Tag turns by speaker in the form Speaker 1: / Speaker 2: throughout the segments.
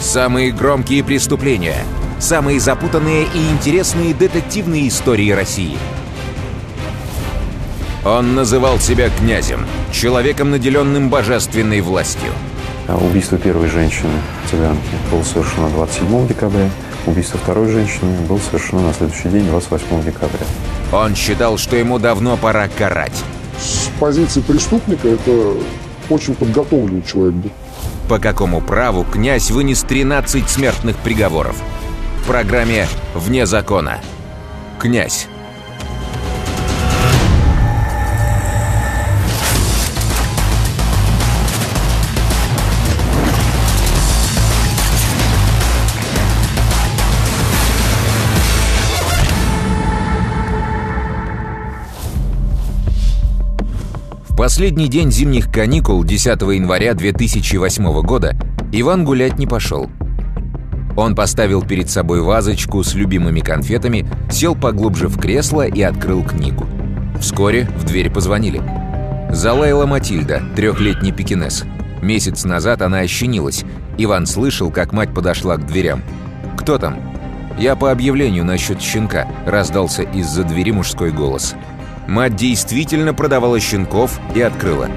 Speaker 1: Самые громкие преступления, самые запутанные и интересные детективные истории России. Он называл себя князем, человеком, наделенным божественной властью.
Speaker 2: А убийство первой женщины, цыганки, было совершено 27 декабря. Убийство второй женщины было совершено на следующий день, 28 декабря.
Speaker 1: Он считал, что ему давно пора карать.
Speaker 3: Позиции преступника это очень подготовленный человек был.
Speaker 1: По какому праву князь вынес 13 смертных приговоров? В программе «Вне закона». Князь. Последний день зимних каникул 10 января 2008 года Иван гулять не пошел. Он поставил перед собой вазочку с любимыми конфетами, сел поглубже в кресло и открыл книгу. Вскоре в дверь позвонили. Залаяла Матильда, трехлетний пекинес. Месяц назад она ощенилась. Иван слышал, как мать подошла к дверям. «Кто там?» «Я по объявлению насчет щенка», — раздался из-за двери мужской голос. Мать действительно продавала щенков и открыла.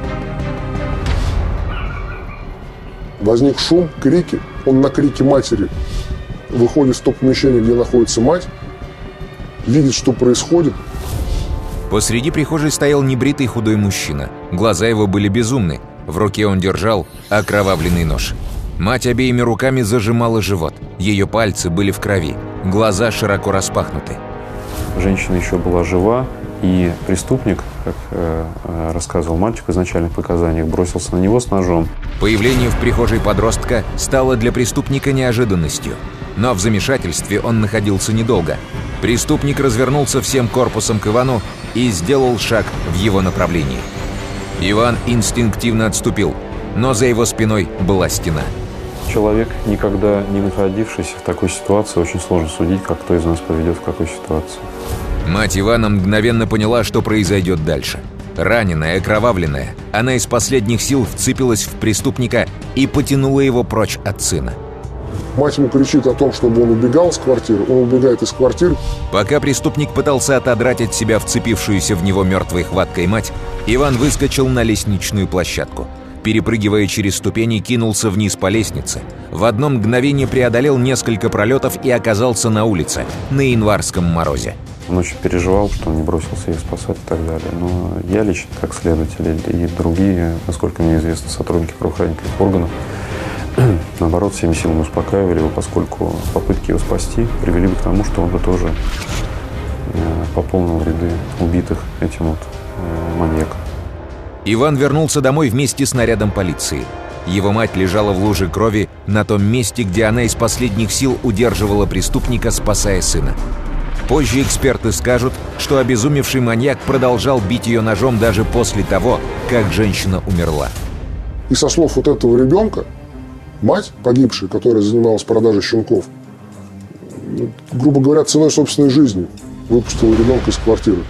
Speaker 3: Возник шум, крики. Он на крики матери выходит в то помещение, где находится мать, видит, что происходит.
Speaker 1: Посреди прихожей стоял небритый худой мужчина. Глаза его были безумны. В руке он держал окровавленный нож. Мать обеими руками зажимала живот. Ее пальцы были в крови. Глаза широко распахнуты.
Speaker 2: Женщина еще была жива, и преступник, как э, э, рассказывал мальчик в изначальных показаниях, бросился на него с ножом.
Speaker 1: Появление в прихожей подростка стало для преступника неожиданностью. Но в замешательстве он находился недолго. Преступник развернулся всем корпусом к Ивану и сделал шаг в его направлении. Иван инстинктивно отступил, но за его спиной была стена.
Speaker 2: Человек, никогда не находившийся в такой ситуации, очень сложно судить, как кто из нас поведет в какой ситуации.
Speaker 1: Мать Ивана мгновенно поняла, что произойдет дальше. Раненая, окровавленная, она из последних сил вцепилась в преступника и потянула его прочь от сына.
Speaker 3: Мать ему кричит о том, чтобы он убегал с квартиры. Он убегает из квартиры.
Speaker 1: Пока преступник пытался отодрать от себя вцепившуюся в него мертвой хваткой мать, Иван выскочил на лестничную площадку. Перепрыгивая через ступени, кинулся вниз по лестнице. В одно мгновение преодолел несколько пролетов и оказался на улице, на январском морозе.
Speaker 2: Он очень переживал, что он не бросился их спасать и так далее. Но я лично, как следователь, и другие, насколько мне известно, сотрудники правоохранительных органов, наоборот, всеми силами успокаивали его, поскольку попытки его спасти привели бы к тому, что он бы тоже э, пополнил ряды убитых этим вот э, маньяком.
Speaker 1: Иван вернулся домой вместе с нарядом полиции. Его мать лежала в луже крови на том месте, где она из последних сил удерживала преступника, спасая сына. Позже эксперты скажут, что обезумевший маньяк продолжал бить ее ножом даже после того, как женщина умерла.
Speaker 3: И со слов вот этого ребенка, мать погибшая, которая занималась продажей щенков, ну, грубо говоря, ценой собственной жизни выпустила ребенка из квартиры.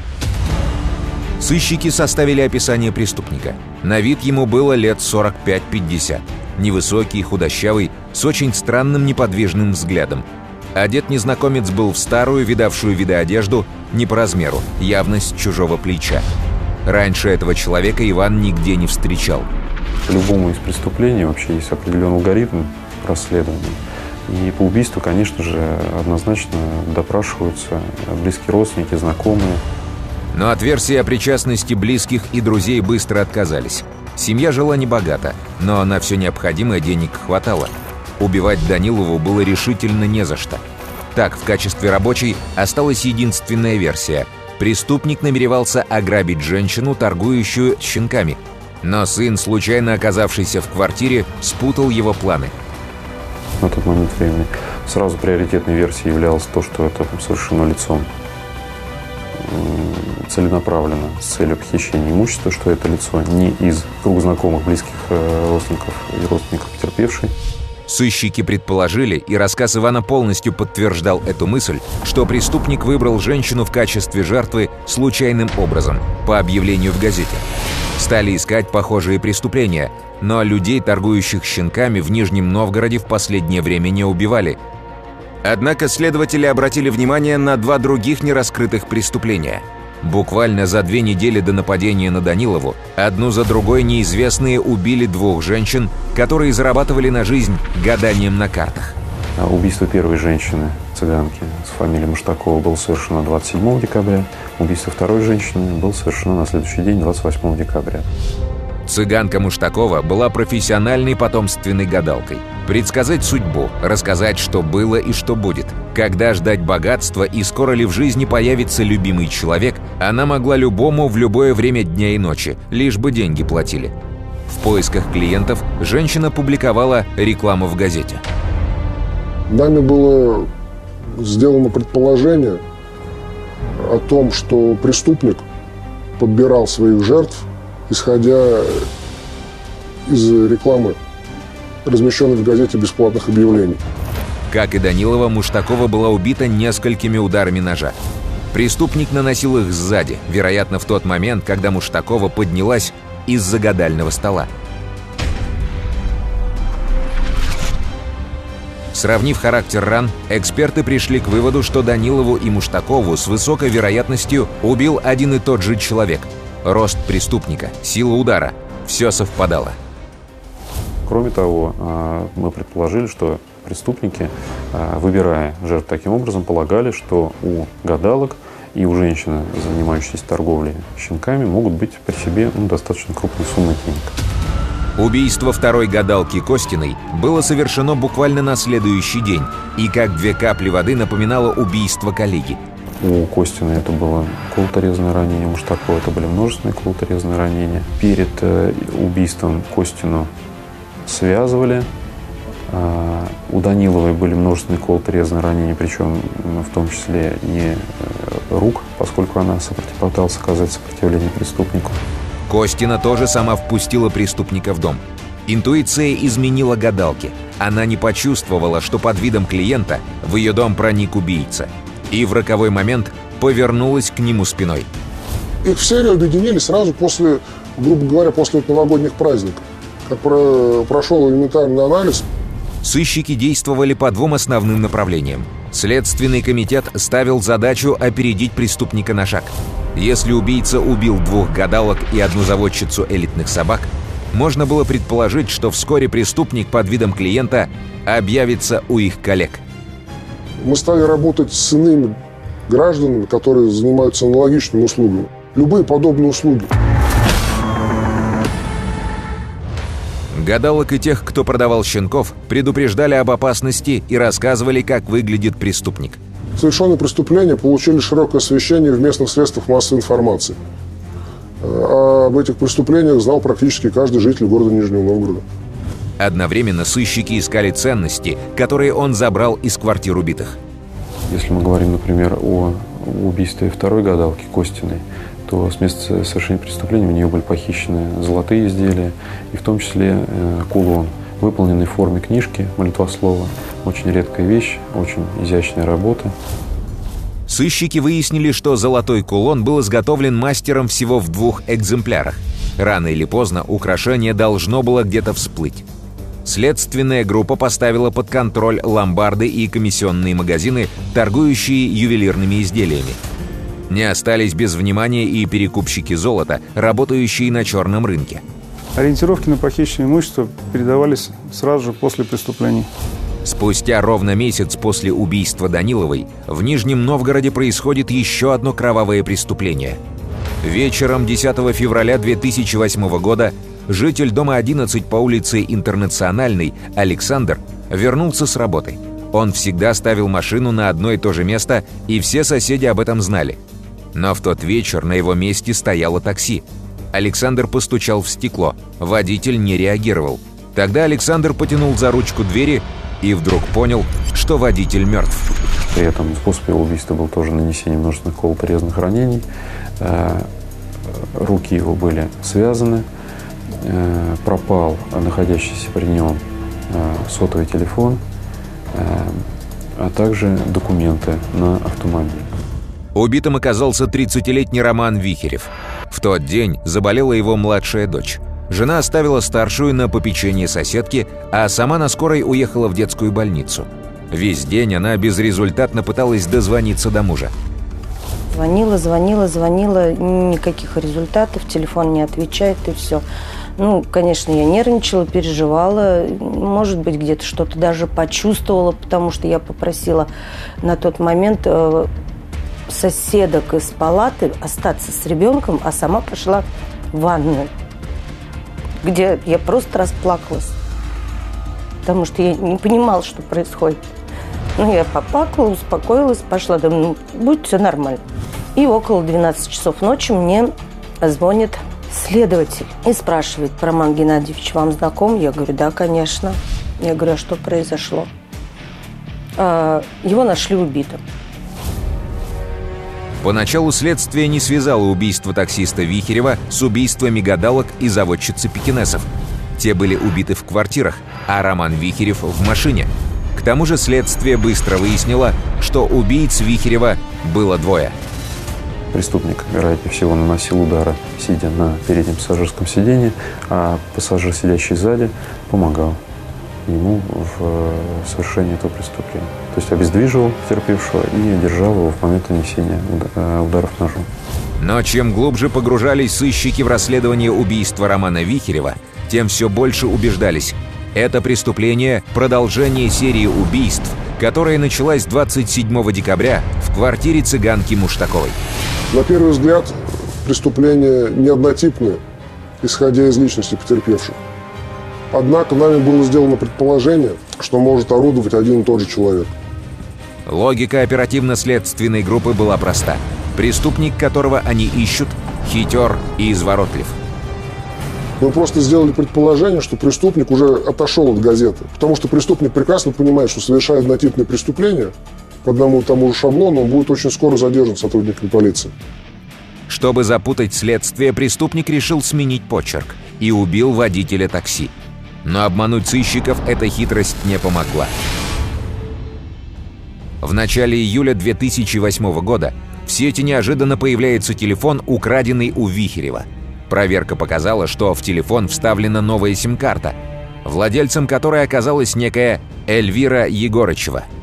Speaker 1: Сыщики составили описание преступника. На вид ему было лет 45-50. Невысокий, худощавый, с очень странным неподвижным взглядом – Одет незнакомец был в старую, видавшую виды одежду, не по размеру, явно с чужого плеча. Раньше этого человека Иван нигде не встречал.
Speaker 2: Любому из преступлений вообще есть определенный алгоритм расследования. И по убийству, конечно же, однозначно допрашиваются близкие родственники, знакомые.
Speaker 1: Но от о причастности близких и друзей быстро отказались. Семья жила небогато, но на все необходимое денег хватало – Убивать Данилову было решительно не за что. Так, в качестве рабочей осталась единственная версия. Преступник намеревался ограбить женщину, торгующую щенками. Но сын, случайно оказавшийся в квартире, спутал его планы.
Speaker 2: На тот момент времени сразу приоритетной версией являлось то, что это совершено лицом целенаправленно с целью похищения имущества, что это лицо не из круга знакомых, близких э, родственников и родственников потерпевшей,
Speaker 1: Сыщики предположили, и рассказ Ивана полностью подтверждал эту мысль, что преступник выбрал женщину в качестве жертвы случайным образом, по объявлению в газете. Стали искать похожие преступления, но людей, торгующих щенками, в Нижнем Новгороде в последнее время не убивали. Однако следователи обратили внимание на два других нераскрытых преступления. Буквально за две недели до нападения на Данилову одну за другой неизвестные убили двух женщин, которые зарабатывали на жизнь гаданием на картах.
Speaker 2: А убийство первой женщины, цыганки, с фамилией Маштакова было совершено 27 декабря. Убийство второй женщины было совершено на следующий день, 28 декабря.
Speaker 1: Цыганка Муштакова была профессиональной потомственной гадалкой. Предсказать судьбу, рассказать, что было и что будет, когда ждать богатства и скоро ли в жизни появится любимый человек, она могла любому в любое время дня и ночи, лишь бы деньги платили. В поисках клиентов женщина публиковала рекламу в газете.
Speaker 3: Нами было сделано предположение о том, что преступник подбирал своих жертв исходя из рекламы, размещенной в газете бесплатных объявлений.
Speaker 1: Как и Данилова, Муштакова была убита несколькими ударами ножа. Преступник наносил их сзади, вероятно, в тот момент, когда Муштакова поднялась из-за гадального стола. Сравнив характер ран, эксперты пришли к выводу, что Данилову и Муштакову с высокой вероятностью убил один и тот же человек – рост преступника, сила удара – все совпадало.
Speaker 2: Кроме того, а, мы предположили, что преступники, а, выбирая жертв таким образом, полагали, что у гадалок и у женщины, занимающейся торговлей щенками, могут быть при себе ну, достаточно крупные суммы денег.
Speaker 1: Убийство второй гадалки Костиной было совершено буквально на следующий день и как две капли воды напоминало убийство коллеги –
Speaker 2: у Костина это было колоторезное ранение, у Муштакова это были множественные колоторезные ранения. Перед э, убийством Костину связывали. А, у Даниловой были множественные колоторезные ранения, причем в том числе и э, рук, поскольку она пыталась оказать сопротивление преступнику.
Speaker 1: Костина тоже сама впустила преступника в дом. Интуиция изменила гадалке. Она не почувствовала, что под видом клиента в ее дом проник убийца – и в роковой момент повернулась к нему спиной.
Speaker 3: Их в серию объединили сразу после, грубо говоря, после новогодних праздников. Как про, прошел элементарный анализ.
Speaker 1: Сыщики действовали по двум основным направлениям. Следственный комитет ставил задачу опередить преступника на шаг. Если убийца убил двух гадалок и одну заводчицу элитных собак, можно было предположить, что вскоре преступник под видом клиента объявится у их коллег –
Speaker 3: мы стали работать с иными гражданами, которые занимаются аналогичными услугами. Любые подобные услуги.
Speaker 1: Гадалок и тех, кто продавал щенков, предупреждали об опасности и рассказывали, как выглядит преступник.
Speaker 3: Совершенные преступления получили широкое освещение в местных средствах массовой информации. А об этих преступлениях знал практически каждый житель города Нижнего Новгорода.
Speaker 1: Одновременно сыщики искали ценности, которые он забрал из квартир убитых.
Speaker 2: Если мы говорим, например, о убийстве второй гадалки Костиной, то с места совершения преступления у нее были похищены золотые изделия, и в том числе э, кулон, выполненный в форме книжки, молитвослова. Очень редкая вещь, очень изящная работа.
Speaker 1: Сыщики выяснили, что золотой кулон был изготовлен мастером всего в двух экземплярах. Рано или поздно украшение должно было где-то всплыть. Следственная группа поставила под контроль ломбарды и комиссионные магазины, торгующие ювелирными изделиями. Не остались без внимания и перекупщики золота, работающие на черном рынке.
Speaker 4: Ориентировки на похищенное имущество передавались сразу же после преступлений.
Speaker 1: Спустя ровно месяц после убийства Даниловой в Нижнем Новгороде происходит еще одно кровавое преступление. Вечером 10 февраля 2008 года житель дома 11 по улице Интернациональной Александр вернулся с работы. Он всегда ставил машину на одно и то же место, и все соседи об этом знали. Но в тот вечер на его месте стояло такси. Александр постучал в стекло. Водитель не реагировал. Тогда Александр потянул за ручку двери и вдруг понял, что водитель мертв.
Speaker 2: При этом способ его убийства был тоже нанесение множественных колоторезных ранений. Э, руки его были связаны. Э, пропал находящийся при нем э, сотовый телефон, э, а также документы на автомобиль.
Speaker 1: Убитым оказался 30-летний Роман Вихерев. В тот день заболела его младшая дочь. Жена оставила старшую на попечение соседки, а сама на скорой уехала в детскую больницу. Весь день она безрезультатно пыталась дозвониться до мужа.
Speaker 5: Звонила, звонила, звонила, никаких результатов, телефон не отвечает и все. Ну, конечно, я нервничала, переживала, может быть, где-то что-то даже почувствовала, потому что я попросила на тот момент э, соседок из палаты остаться с ребенком, а сама пошла в ванную, где я просто расплакалась, потому что я не понимала, что происходит. Ну, я поплакала, успокоилась, пошла, думаю, ну, будет все нормально. И около 12 часов ночи мне звонит следователь и спрашивает, Роман Геннадьевич вам знаком? Я говорю, да, конечно. Я говорю, а что произошло? А, его нашли убитым.
Speaker 1: Поначалу следствие не связало убийство таксиста Вихерева с убийствами гадалок и заводчицы пекинесов. Те были убиты в квартирах, а Роман Вихерев в машине. К тому же следствие быстро выяснило, что убийц Вихерева было двое –
Speaker 2: Преступник, вероятнее всего, наносил удары, сидя на переднем пассажирском сиденье, а пассажир, сидящий сзади, помогал ему в э, совершении этого преступления. То есть обездвиживал терпевшего и держал его в момент нанесения э, ударов ножом.
Speaker 1: Но чем глубже погружались сыщики в расследование убийства Романа Вихерева, тем все больше убеждались. Это преступление – продолжение серии убийств, которая началась 27 декабря в квартире цыганки Муштаковой.
Speaker 3: На первый взгляд, преступление не однотипное, исходя из личности потерпевших. Однако нами было сделано предположение, что может орудовать один и тот же человек.
Speaker 1: Логика оперативно-следственной группы была проста. Преступник, которого они ищут, хитер и изворотлив.
Speaker 3: Мы просто сделали предположение, что преступник уже отошел от газеты. Потому что преступник прекрасно понимает, что совершая однотипное преступление, по одному и тому же шаблону, он будет очень скоро задержан сотрудниками полиции.
Speaker 1: Чтобы запутать следствие, преступник решил сменить почерк и убил водителя такси. Но обмануть сыщиков эта хитрость не помогла. В начале июля 2008 года в сети неожиданно появляется телефон, украденный у Вихерева. Проверка показала, что в телефон вставлена новая сим-карта, владельцем которой оказалась некая Эльвира Егорычева –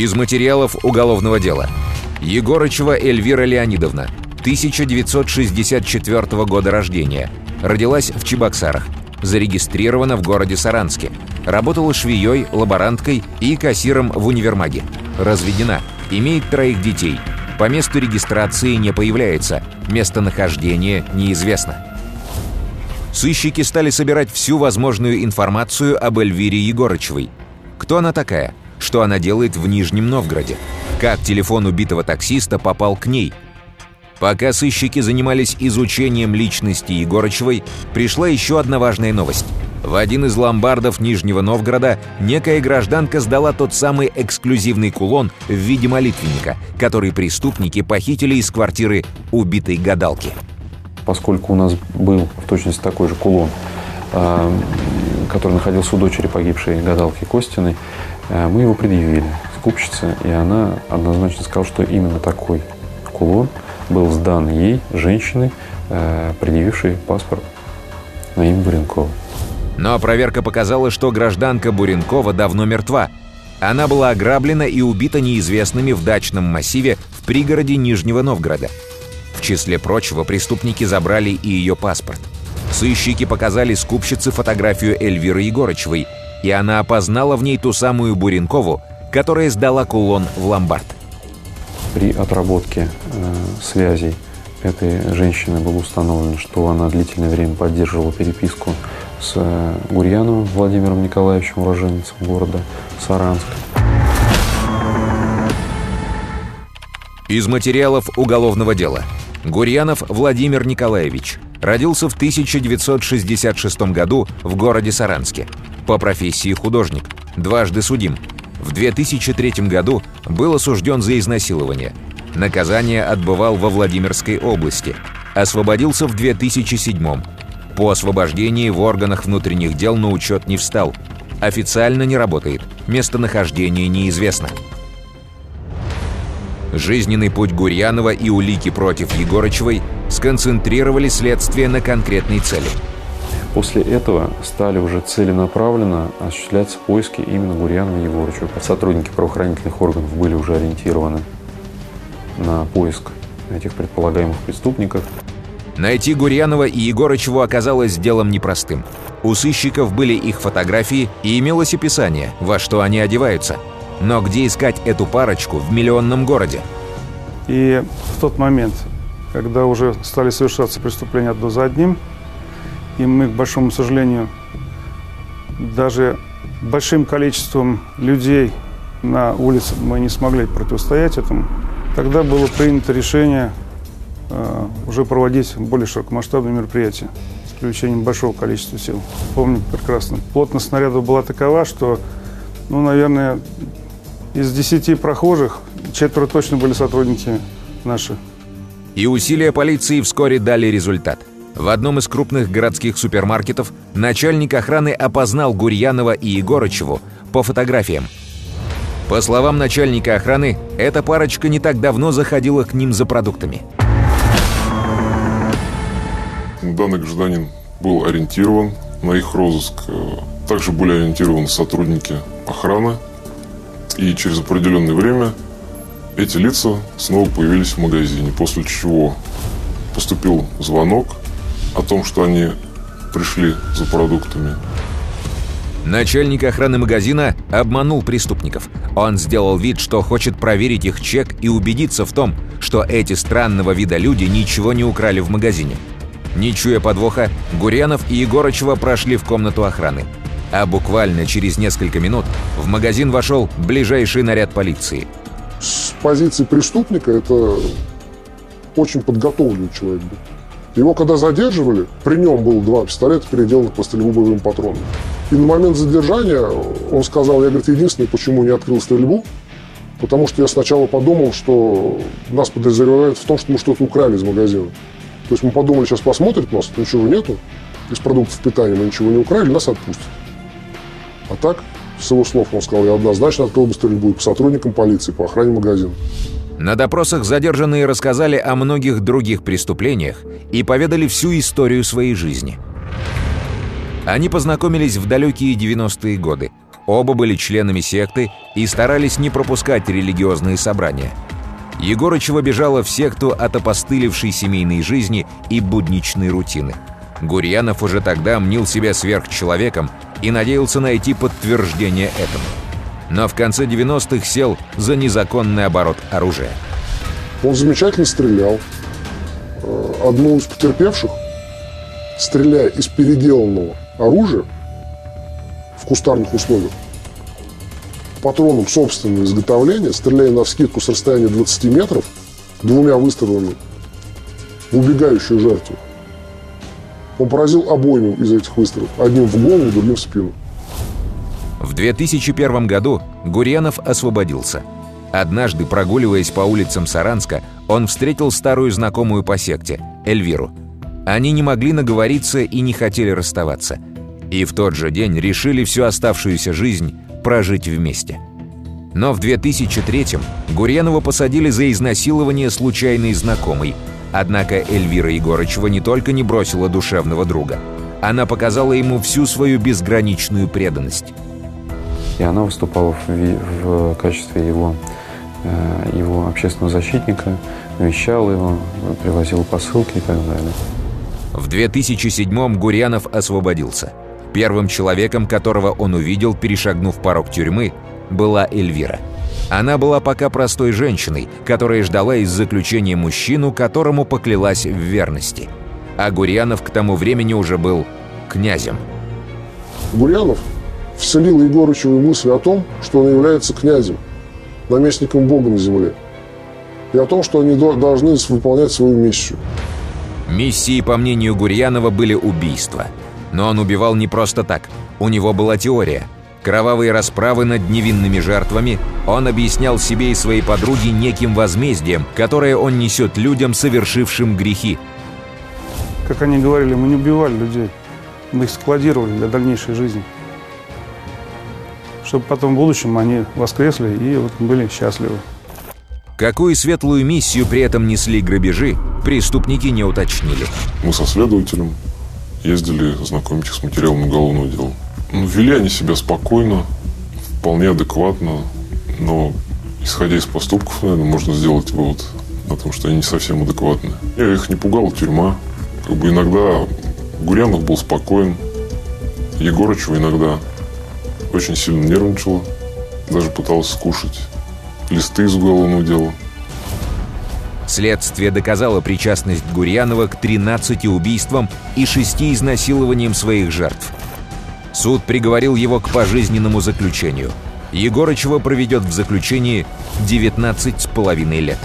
Speaker 1: Из материалов уголовного дела. Егорычева Эльвира Леонидовна, 1964 года рождения. Родилась в Чебоксарах. Зарегистрирована в городе Саранске. Работала швеей, лаборанткой и кассиром в универмаге. Разведена. Имеет троих детей. По месту регистрации не появляется. Местонахождение неизвестно. Сыщики стали собирать всю возможную информацию об Эльвире Егорычевой. Кто она такая? что она делает в Нижнем Новгороде, как телефон убитого таксиста попал к ней. Пока сыщики занимались изучением личности Егорычевой, пришла еще одна важная новость. В один из ломбардов Нижнего Новгорода некая гражданка сдала тот самый эксклюзивный кулон в виде молитвенника, который преступники похитили из квартиры убитой гадалки.
Speaker 2: Поскольку у нас был в точности такой же кулон, а, который находился у дочери погибшей гадалки Костиной, Э, мы его предъявили скупщице, и она однозначно сказала, что именно такой кулон был сдан ей, женщиной, э, предъявившей паспорт на имя Буренкова.
Speaker 1: Но проверка показала, что гражданка Буренкова давно мертва. Она была ограблена и убита неизвестными в дачном массиве в пригороде Нижнего Новгорода. В числе прочего, преступники забрали и ее паспорт. Сыщики показали скупщице фотографию Эльвиры Егорычевой – и она опознала в ней ту самую Буренкову, которая сдала кулон в ломбард.
Speaker 2: При отработке э, связей этой женщины было установлено, что она длительное время поддерживала переписку с э, Гурьяновым Владимиром Николаевичем, уроженцем города Саранск.
Speaker 1: Из материалов уголовного дела. Гурьянов Владимир Николаевич родился в 1966 году в городе Саранске. По профессии художник. Дважды судим. В 2003 году был осужден за изнасилование. Наказание отбывал во Владимирской области. Освободился в 2007 По освобождении в органах внутренних дел на учет не встал. Официально не работает. Местонахождение неизвестно. Жизненный путь Гурьянова и улики против Егорычевой сконцентрировали следствие на конкретной цели.
Speaker 2: После этого стали уже целенаправленно осуществляться поиски именно Гурьянова и Егорычева. Сотрудники правоохранительных органов были уже ориентированы на поиск этих предполагаемых преступников.
Speaker 1: Найти Гурьянова и Егорычеву оказалось делом непростым. У сыщиков были их фотографии и имелось описание, во что они одеваются – но где искать эту парочку в миллионном городе?
Speaker 4: И в тот момент, когда уже стали совершаться преступления одно за одним, и мы, к большому сожалению, даже большим количеством людей на улице мы не смогли противостоять этому, тогда было принято решение уже проводить более широкомасштабные мероприятия с привлечением большого количества сил. Помню прекрасно. Плотность снарядов была такова, что, ну, наверное, из десяти прохожих четверо точно были сотрудники наши.
Speaker 1: И усилия полиции вскоре дали результат. В одном из крупных городских супермаркетов начальник охраны опознал Гурьянова и Егорычеву по фотографиям. По словам начальника охраны, эта парочка не так давно заходила к ним за продуктами.
Speaker 6: Данный гражданин был ориентирован на их розыск. Также были ориентированы сотрудники охраны и через определенное время эти лица снова появились в магазине, после чего поступил звонок о том, что они пришли за продуктами.
Speaker 1: Начальник охраны магазина обманул преступников. Он сделал вид, что хочет проверить их чек и убедиться в том, что эти странного вида люди ничего не украли в магазине. Не чуя подвоха, Гурьянов и Егорычева прошли в комнату охраны. А буквально через несколько минут в магазин вошел ближайший наряд полиции.
Speaker 3: С позиции преступника это очень подготовленный человек был. Его когда задерживали, при нем было два пистолета, переделанных по стрельбу боевым патроном. И на момент задержания он сказал, я, говорит, единственное, почему не открыл стрельбу, потому что я сначала подумал, что нас подозревают в том, что мы что-то украли из магазина. То есть мы подумали, сейчас посмотрят нас, ничего нету, из продуктов питания мы ничего не украли, нас отпустят. А так, с его слов он сказал, я однозначно открыл бы стрельбу по сотрудникам полиции, по охране магазина.
Speaker 1: На допросах задержанные рассказали о многих других преступлениях и поведали всю историю своей жизни. Они познакомились в далекие 90-е годы. Оба были членами секты и старались не пропускать религиозные собрания. Егорычева бежала в секту от опостылевшей семейной жизни и будничной рутины. Гурьянов уже тогда мнил себя сверхчеловеком и надеялся найти подтверждение этому. Но в конце 90-х сел за незаконный оборот оружия.
Speaker 3: Он замечательно стрелял. Э, одну из потерпевших, стреляя из переделанного оружия в кустарных условиях, патроном собственного изготовления, стреляя на вскидку с расстояния 20 метров, двумя выстрелами в убегающую жертву, он поразил обоими из этих выстрелов. Одним в голову, другим в спину.
Speaker 1: В 2001 году Гурьянов освободился. Однажды, прогуливаясь по улицам Саранска, он встретил старую знакомую по секте, Эльвиру. Они не могли наговориться и не хотели расставаться. И в тот же день решили всю оставшуюся жизнь прожить вместе. Но в 2003-м Гурьянова посадили за изнасилование случайной знакомой – Однако Эльвира Егорычева не только не бросила душевного друга, она показала ему всю свою безграничную преданность.
Speaker 2: И она выступала в, в качестве его, э, его общественного защитника, навещала его, привозила посылки и так далее.
Speaker 1: В 2007-м Гурьянов освободился. Первым человеком, которого он увидел, перешагнув порог тюрьмы, была Эльвира – она была пока простой женщиной, которая ждала из заключения мужчину, которому поклялась в верности. А Гурьянов к тому времени уже был князем.
Speaker 3: Гурьянов вселил Егорычеву мысль о том, что он является князем, наместником Бога на земле, и о том, что они должны выполнять свою миссию.
Speaker 1: Миссией, по мнению Гурьянова, были убийства. Но он убивал не просто так. У него была теория – Кровавые расправы над невинными жертвами он объяснял себе и своей подруге неким возмездием, которое он несет людям, совершившим грехи.
Speaker 4: Как они говорили, мы не убивали людей, мы их складировали для дальнейшей жизни. Чтобы потом в будущем они воскресли и вот были счастливы.
Speaker 1: Какую светлую миссию при этом несли грабежи, преступники не уточнили.
Speaker 6: Мы со следователем ездили знакомить их с материалом уголовного дела. Ну, вели они себя спокойно, вполне адекватно, но исходя из поступков, наверное, можно сделать вывод о том, что они не совсем адекватны. Я их не пугала тюрьма. Как бы иногда Гурянов был спокоен, Егорычева иногда очень сильно нервничала, даже пыталась скушать листы из уголовного дела.
Speaker 1: Следствие доказало причастность Гурьянова к 13 убийствам и 6 изнасилованиям своих жертв. Суд приговорил его к пожизненному заключению. Егорычева проведет в заключении 19 с половиной лет.